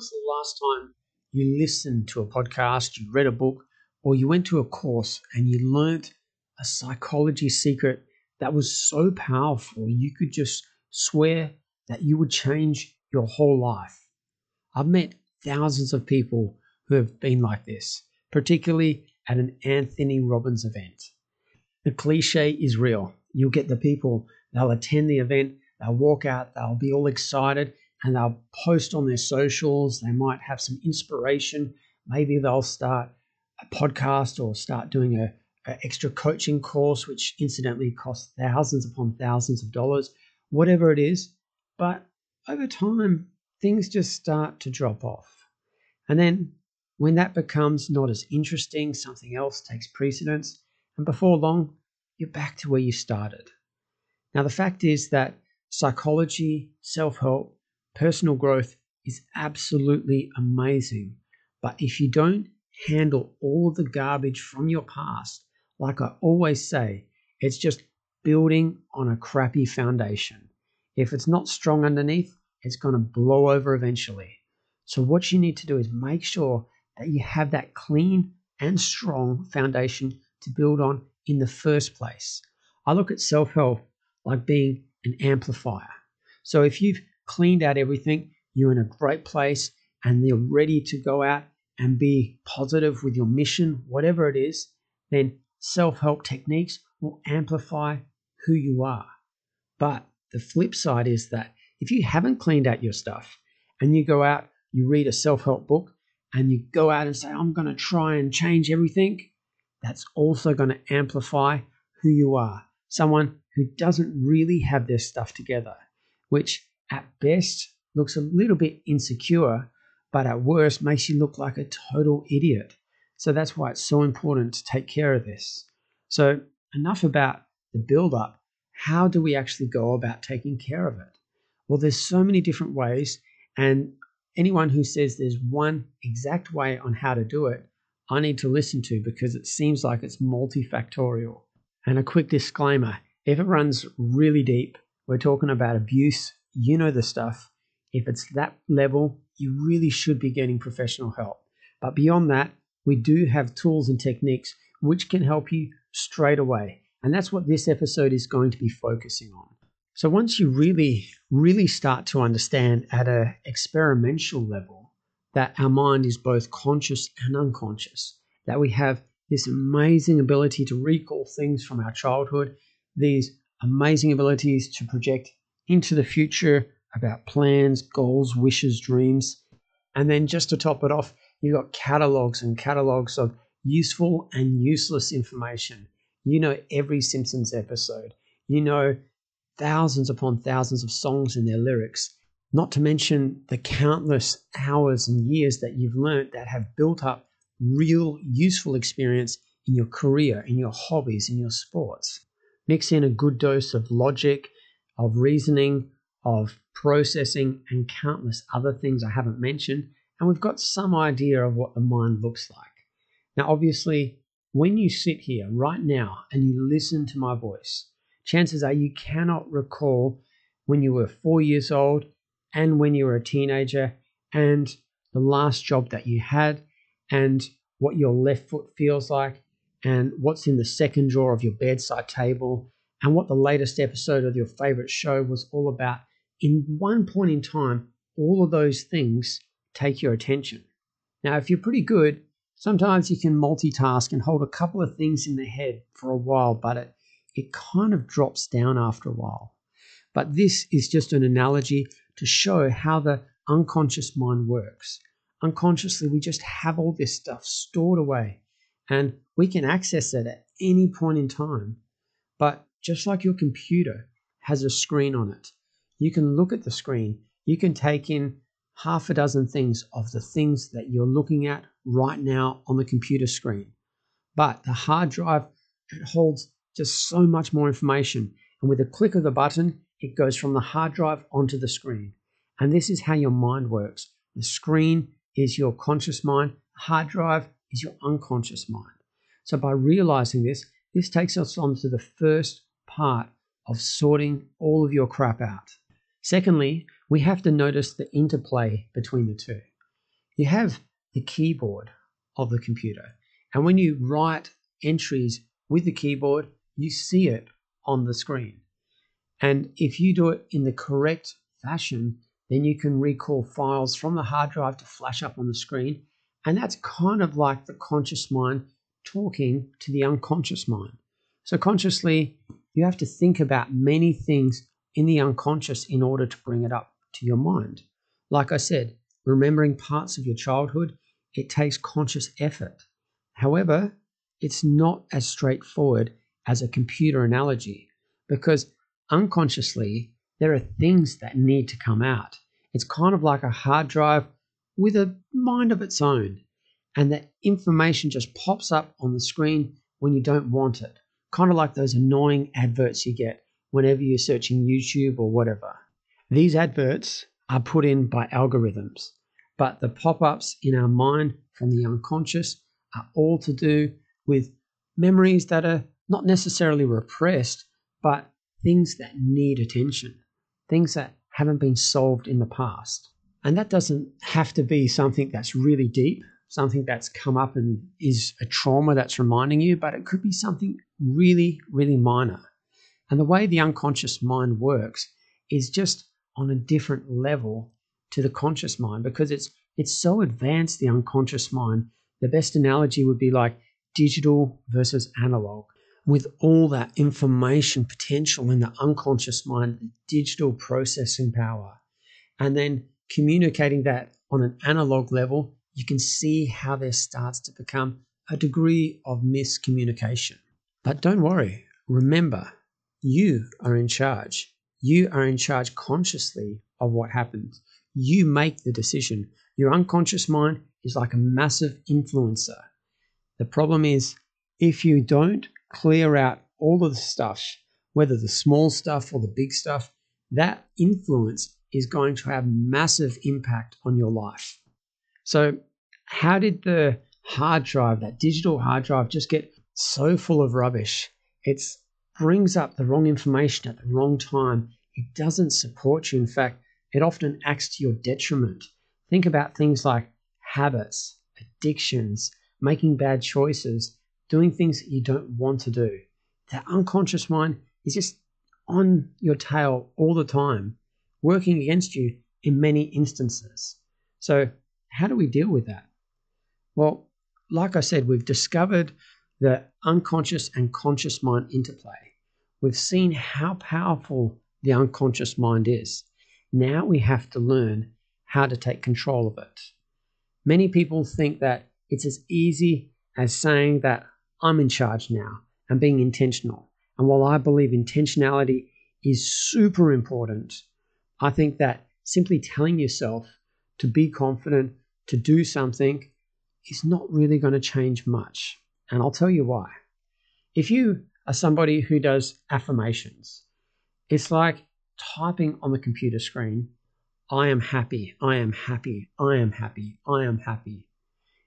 was the last time you listened to a podcast, you read a book, or you went to a course and you learnt a psychology secret that was so powerful you could just swear that you would change your whole life? I've met thousands of people who have been like this, particularly at an Anthony Robbins event. The cliche is real. You'll get the people, they'll attend the event, they'll walk out, they'll be all excited, and they'll post on their socials. They might have some inspiration. Maybe they'll start a podcast or start doing a, a extra coaching course, which incidentally costs thousands upon thousands of dollars, whatever it is. But over time, things just start to drop off. And then when that becomes not as interesting, something else takes precedence. And before long, you're back to where you started. Now, the fact is that psychology, self help, personal growth is absolutely amazing. But if you don't handle all the garbage from your past, like I always say, it's just building on a crappy foundation. If it's not strong underneath, it's going to blow over eventually. So, what you need to do is make sure that you have that clean and strong foundation to build on in the first place. I look at self help like being an amplifier. So, if you've cleaned out everything, you're in a great place, and you're ready to go out and be positive with your mission, whatever it is, then self help techniques will amplify who you are. But the flip side is that if you haven't cleaned out your stuff and you go out, you read a self help book, and you go out and say, I'm going to try and change everything, that's also going to amplify who you are. Someone who doesn't really have their stuff together, which at best looks a little bit insecure, but at worst makes you look like a total idiot. So that's why it's so important to take care of this. So, enough about the build up. How do we actually go about taking care of it? Well, there's so many different ways, and anyone who says there's one exact way on how to do it, I need to listen to because it seems like it's multifactorial. And a quick disclaimer if it runs really deep, we're talking about abuse, you know the stuff. If it's that level, you really should be getting professional help. But beyond that, we do have tools and techniques which can help you straight away. And that's what this episode is going to be focusing on. So once you really, really start to understand at an experimental level that our mind is both conscious and unconscious, that we have this amazing ability to recall things from our childhood, these amazing abilities to project into the future about plans, goals, wishes, dreams. And then just to top it off, you've got catalogs and catalogs of useful and useless information. You know every Simpsons episode. You know thousands upon thousands of songs and their lyrics, not to mention the countless hours and years that you've learnt that have built up real useful experience in your career, in your hobbies, in your sports. Mix in a good dose of logic, of reasoning, of processing, and countless other things I haven't mentioned, and we've got some idea of what the mind looks like. Now, obviously, when you sit here right now and you listen to my voice, chances are you cannot recall when you were four years old and when you were a teenager and the last job that you had and what your left foot feels like and what's in the second drawer of your bedside table and what the latest episode of your favorite show was all about. In one point in time, all of those things take your attention. Now, if you're pretty good, sometimes you can multitask and hold a couple of things in the head for a while, but it, it kind of drops down after a while. But this is just an analogy to show how the unconscious mind works. Unconsciously, we just have all this stuff stored away and we can access it at any point in time. But just like your computer has a screen on it, you can look at the screen, you can take in half a dozen things of the things that you're looking at right now on the computer screen. But the hard drive, it holds just so much more information. And with a click of the button, it goes from the hard drive onto the screen. And this is how your mind works. The screen is your conscious mind, the hard drive is your unconscious mind. So, by realizing this, this takes us on to the first part of sorting all of your crap out. Secondly, we have to notice the interplay between the two. you have the keyboard of the computer. And when you write entries with the keyboard, you see it on the screen. And if you do it in the correct fashion, then you can recall files from the hard drive to flash up on the screen. And that's kind of like the conscious mind talking to the unconscious mind. So, consciously, you have to think about many things in the unconscious in order to bring it up to your mind. Like I said, remembering parts of your childhood, it takes conscious effort. However, it's not as straightforward as a computer analogy because unconsciously, there are things that need to come out. It's kind of like a hard drive with a mind of its own, and that information just pops up on the screen when you don't want it. Kind of like those annoying adverts you get whenever you're searching YouTube or whatever. These adverts are put in by algorithms, but the pop ups in our mind from the unconscious are all to do with memories that are not necessarily repressed, but things that need attention, things that haven't been solved in the past. And that doesn't have to be something that's really deep, something that's come up and is a trauma that's reminding you, but it could be something really, really minor. And the way the unconscious mind works is just on a different level to the conscious mind because it's it's so advanced the unconscious mind the best analogy would be like digital versus analog with all that information potential in the unconscious mind, the digital processing power, and then communicating that on an analog level, you can see how there starts to become a degree of miscommunication. But don't worry, remember, you are in charge. You are in charge consciously of what happens. You make the decision. Your unconscious mind is like a massive influencer. The problem is, if you don't clear out all of the stuff, whether the small stuff or the big stuff, that influence is going to have massive impact on your life. So, how did the hard drive, that digital hard drive, just get so full of rubbish? It brings up the wrong information at the wrong time. It doesn't support you. In fact, it often acts to your detriment. Think about things like habits, addictions, making bad choices, doing things that you don't want to do. That unconscious mind is just on your tail all the time, working against you in many instances. So, how do we deal with that? Well, like I said, we've discovered the unconscious and conscious mind interplay. We've seen how powerful the unconscious mind is. Now we have to learn how to take control of it. Many people think that it's as easy as saying that I'm in charge now and being intentional. And while I believe intentionality is super important, I think that simply telling yourself to be confident, to do something, is not really going to change much. And I'll tell you why. If you are somebody who does affirmations, it's like typing on the computer screen, I am happy, I am happy, I am happy, I am happy.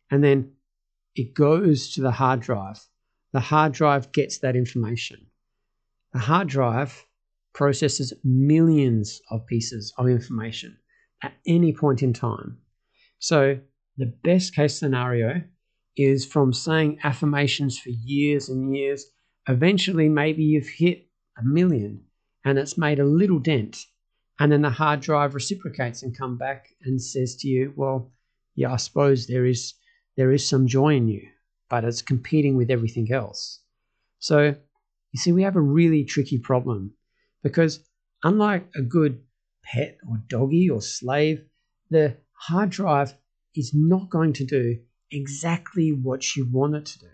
And then it goes to the hard drive. The hard drive gets that information. The hard drive processes millions of pieces of information at any point in time. So, the best case scenario is from saying affirmations for years and years, eventually, maybe you've hit a million and it's made a little dent. And then the hard drive reciprocates and come back and says to you, Well, yeah, I suppose there is there is some joy in you, but it's competing with everything else. So, you see, we have a really tricky problem because, unlike a good pet or doggy or slave, the hard drive is not going to do exactly what you want it to do.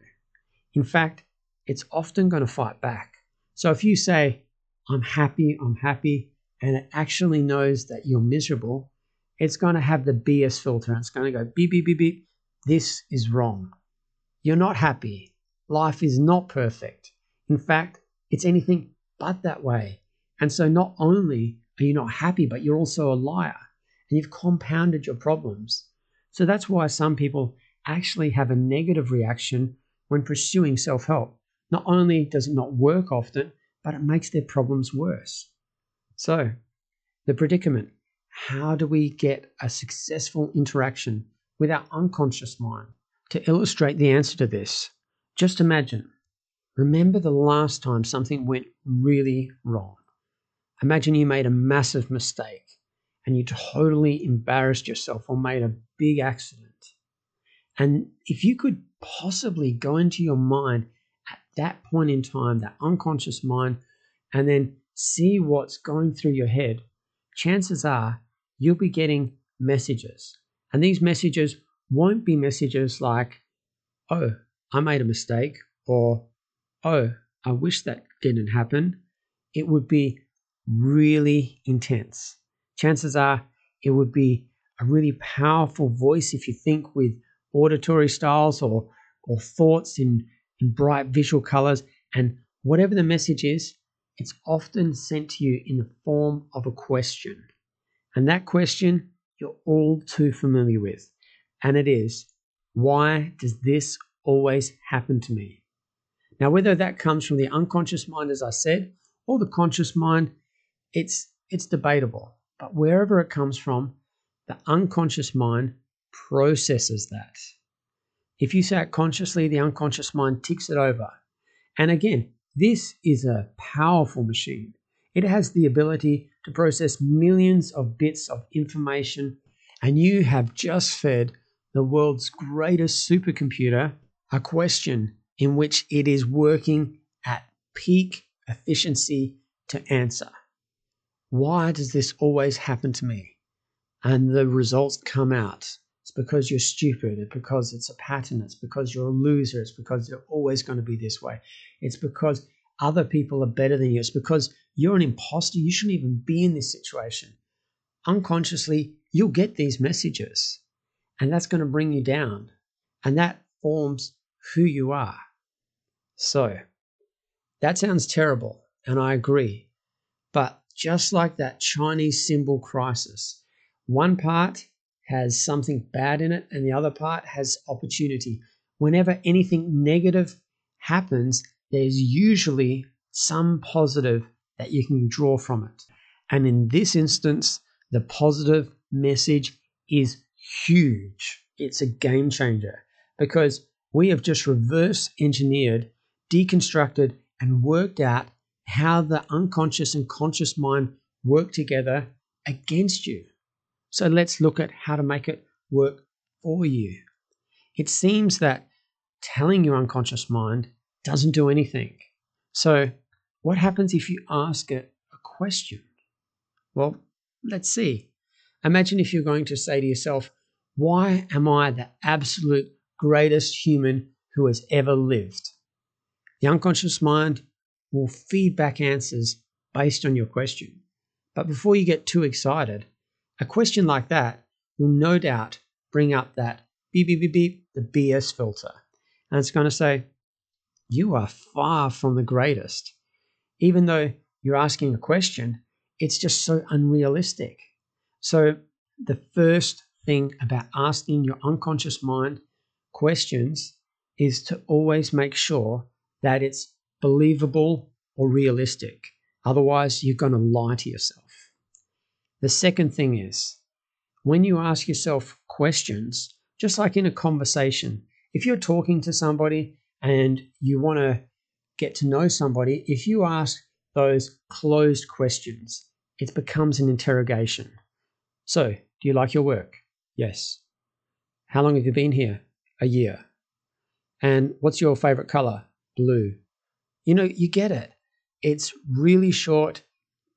In fact, it's often going to fight back. So, if you say, I'm happy, I'm happy, and it actually knows that you're miserable, it's going to have the BS filter and it's going to go beep, beep, beep, beep. This is wrong. You're not happy. Life is not perfect. In fact, it's anything but that way. And so not only are you not happy, but you're also a liar and you've compounded your problems. So that's why some people actually have a negative reaction when pursuing self help. Not only does it not work often, but it makes their problems worse. So, the predicament how do we get a successful interaction with our unconscious mind. To illustrate the answer to this, just imagine remember the last time something went really wrong. Imagine you made a massive mistake and you totally embarrassed yourself or made a big accident. And if you could possibly go into your mind at that point in time, that unconscious mind, and then see what's going through your head, chances are you'll be getting messages. And these messages won't be messages like, oh, I made a mistake, or oh, I wish that didn't happen. It would be really intense. Chances are it would be a really powerful voice if you think with auditory styles or, or thoughts in, in bright visual colors. And whatever the message is, it's often sent to you in the form of a question. And that question you're all too familiar with. And it is, why does this always happen to me? Now, whether that comes from the unconscious mind, as I said, or the conscious mind, it's, it's debatable. But wherever it comes from, the unconscious mind processes that. If you say it consciously, the unconscious mind ticks it over. And again, this is a powerful machine. It has the ability to process millions of bits of information, and you have just fed the world's greatest supercomputer a question in which it is working at peak efficiency to answer. Why does this always happen to me? And the results come out. It's because you're stupid. It's because it's a pattern. It's because you're a loser. It's because you're always going to be this way. It's because other people are better than you. It's because you're an imposter. You shouldn't even be in this situation. Unconsciously, you'll get these messages, and that's going to bring you down. And that forms who you are. So, that sounds terrible, and I agree. But just like that Chinese symbol crisis, one part has something bad in it, and the other part has opportunity. Whenever anything negative happens, there's usually some positive that you can draw from it. And in this instance, the positive message is huge. It's a game changer because we have just reverse engineered, deconstructed, and worked out how the unconscious and conscious mind work together against you. So let's look at how to make it work for you. It seems that telling your unconscious mind doesn't do anything. So, what happens if you ask it a question? Well, let's see. Imagine if you're going to say to yourself, Why am I the absolute greatest human who has ever lived? The unconscious mind will feed back answers based on your question. But before you get too excited, a question like that will no doubt bring up that beep, beep, beep, beep, the BS filter. And it's going to say, You are far from the greatest. Even though you're asking a question, it's just so unrealistic. So, the first thing about asking your unconscious mind questions is to always make sure that it's believable or realistic. Otherwise, you're going to lie to yourself. The second thing is when you ask yourself questions, just like in a conversation, if you're talking to somebody and you want to get to know somebody, if you ask those closed questions, it becomes an interrogation. So, do you like your work? Yes. How long have you been here? A year. And what's your favorite color? Blue. You know, you get it. It's really short.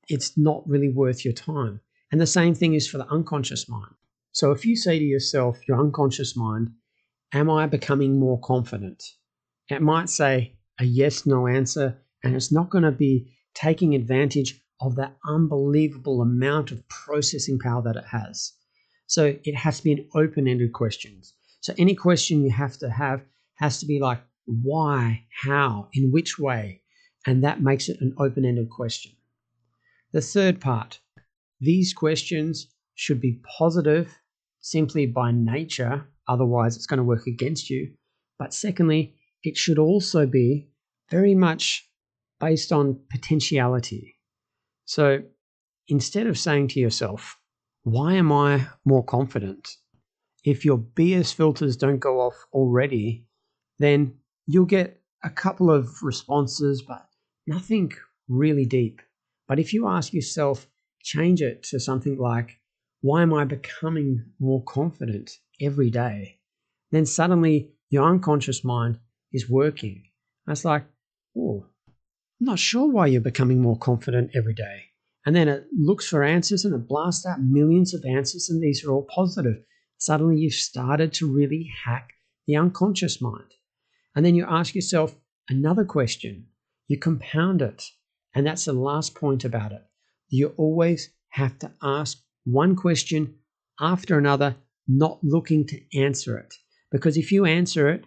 It's not really worth your time. And the same thing is for the unconscious mind. So if you say to yourself, your unconscious mind, Am I becoming more confident? It might say a yes no answer, and it's not going to be taking advantage of that unbelievable amount of processing power that it has. So it has to be an open ended question. So any question you have to have has to be like, why, how, in which way? And that makes it an open ended question. The third part these questions should be positive simply by nature, otherwise, it's going to work against you. But secondly, it should also be very much based on potentiality. So instead of saying to yourself, Why am I more confident? if your BS filters don't go off already, then you'll get a couple of responses, but nothing really deep. But if you ask yourself, change it to something like, why am I becoming more confident every day? Then suddenly your unconscious mind is working. It's like, oh, I'm not sure why you're becoming more confident every day. And then it looks for answers and it blasts out millions of answers, and these are all positive. Suddenly you've started to really hack the unconscious mind. And then you ask yourself another question. You compound it. And that's the last point about it. You always have to ask one question after another, not looking to answer it. Because if you answer it,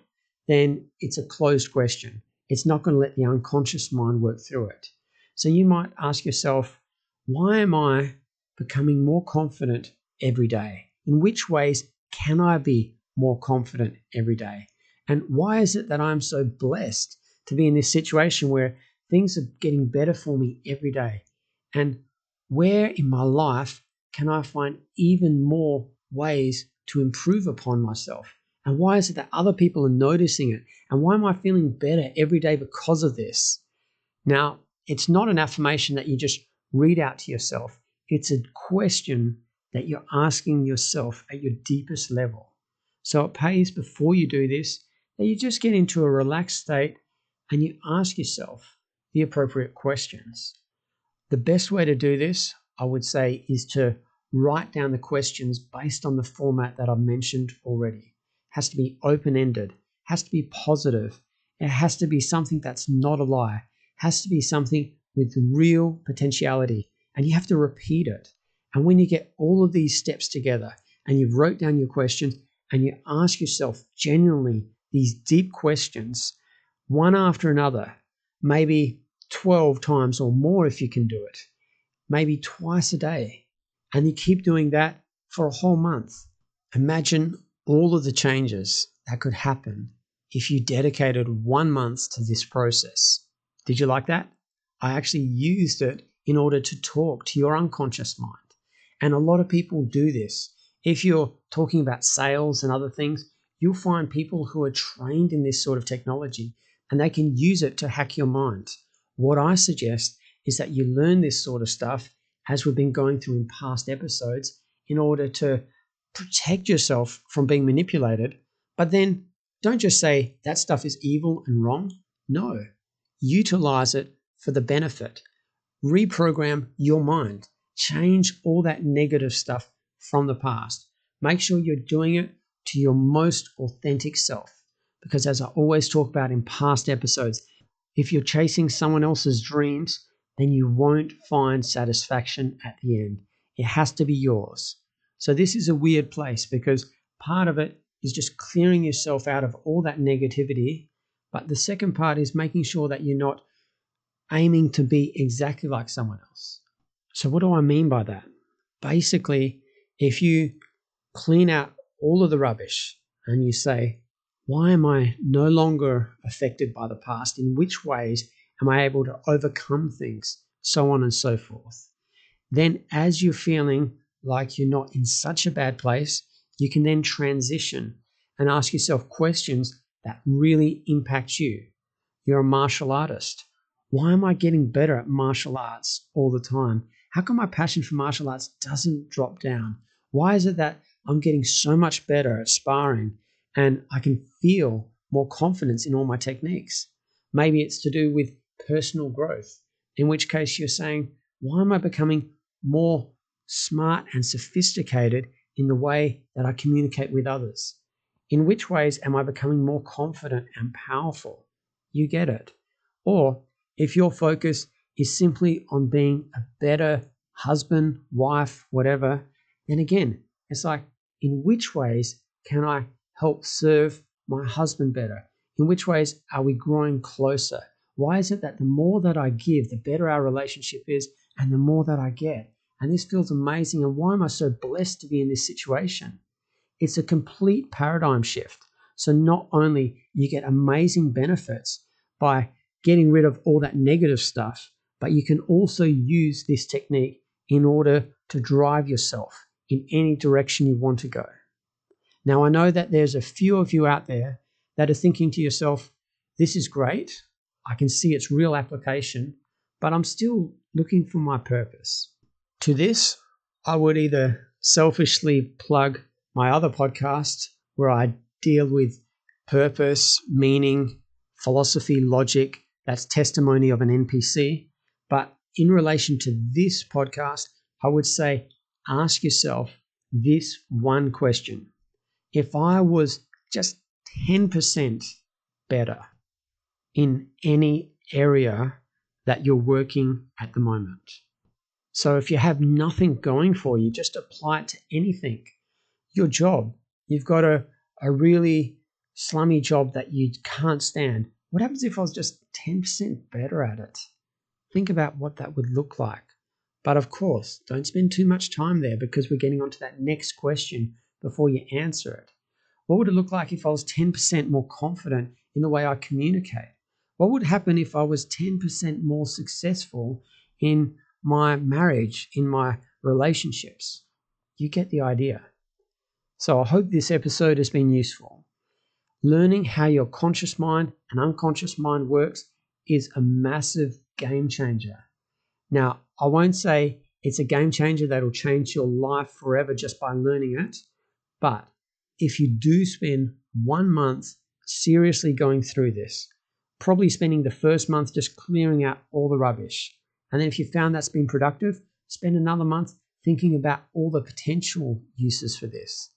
then it's a closed question. It's not going to let the unconscious mind work through it. So you might ask yourself, why am I becoming more confident every day? In which ways can I be more confident every day? And why is it that I'm so blessed to be in this situation where things are getting better for me every day? And where in my life can I find even more ways to improve upon myself? And why is it that other people are noticing it? And why am I feeling better every day because of this? Now, it's not an affirmation that you just read out to yourself, it's a question that you're asking yourself at your deepest level. So it pays before you do this that you just get into a relaxed state and you ask yourself the appropriate questions. The best way to do this, I would say, is to write down the questions based on the format that I've mentioned already. It has to be open ended, has to be positive, it has to be something that's not a lie, it has to be something with real potentiality, and you have to repeat it. And when you get all of these steps together and you've wrote down your questions and you ask yourself genuinely these deep questions, one after another, maybe 12 times or more if you can do it, maybe twice a day, and you keep doing that for a whole month. Imagine all of the changes that could happen if you dedicated one month to this process. Did you like that? I actually used it in order to talk to your unconscious mind. And a lot of people do this. If you're talking about sales and other things, you'll find people who are trained in this sort of technology and they can use it to hack your mind. What I suggest is that you learn this sort of stuff as we've been going through in past episodes, in order to protect yourself from being manipulated. But then don't just say that stuff is evil and wrong. No, utilize it for the benefit. Reprogram your mind. Change all that negative stuff from the past. Make sure you're doing it to your most authentic self. Because as I always talk about in past episodes, if you're chasing someone else's dreams, then you won't find satisfaction at the end. It has to be yours. So, this is a weird place because part of it is just clearing yourself out of all that negativity. But the second part is making sure that you're not aiming to be exactly like someone else. So, what do I mean by that? Basically, if you clean out all of the rubbish and you say, why am I no longer affected by the past? In which ways Am I able to overcome things? So on and so forth. Then, as you're feeling like you're not in such a bad place, you can then transition and ask yourself questions that really impact you. You're a martial artist. Why am I getting better at martial arts all the time? How come my passion for martial arts doesn't drop down? Why is it that I'm getting so much better at sparring and I can feel more confidence in all my techniques? Maybe it's to do with personal growth, in which case you're saying, why am I becoming more smart and sophisticated in the way that I communicate with others? In which ways am I becoming more confident and powerful? You get it. Or if your focus is simply on being a better husband, wife, whatever, then again, it's like, in which ways can I help serve my husband better? In which ways are we growing closer? Why is it that the more that I give, the better our relationship is, and the more that I get? And this feels amazing. And why am I so blessed to be in this situation? It's a complete paradigm shift. So not only you get amazing benefits by getting rid of all that negative stuff, but you can also use this technique in order to drive yourself in any direction you want to go. Now, I know that there's a few of you out there that are thinking to yourself, this is great. I can see its real application, but I'm still looking for my purpose. To this, I would either selfishly plug my other podcast where I deal with purpose, meaning, philosophy, logic. That's testimony of an NPC. But in relation to this podcast, I would say ask yourself this one question. If I was just 10% better in any area that you're working at the moment. So if you have nothing going for you, just apply it to anything. Your job, you've got a, a really slummy job that you can't stand. What happens if I was just 10% better at it? Think about what that would look like. But of course, don't spend too much time there because we're getting on to that next question before you answer it. What would it look like if I was 10% more confident in the way I communicate? What would happen if I was 10% more successful in my marriage, in my relationships? You get the idea. So I hope this episode has been useful. Learning how your conscious mind and unconscious mind works is a massive game changer. Now, I won't say it's a game changer that'll change your life forever just by learning it, but if you do spend one month seriously going through this, probably spending the first month just clearing out all the rubbish. And then if you found that's been productive, spend another month thinking about all the potential uses for this.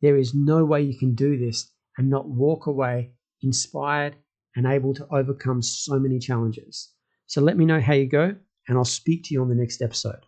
There is no way you can do this and not walk away inspired and able to overcome so many challenges. So let me know how you go, and I'll speak to you on the next episode.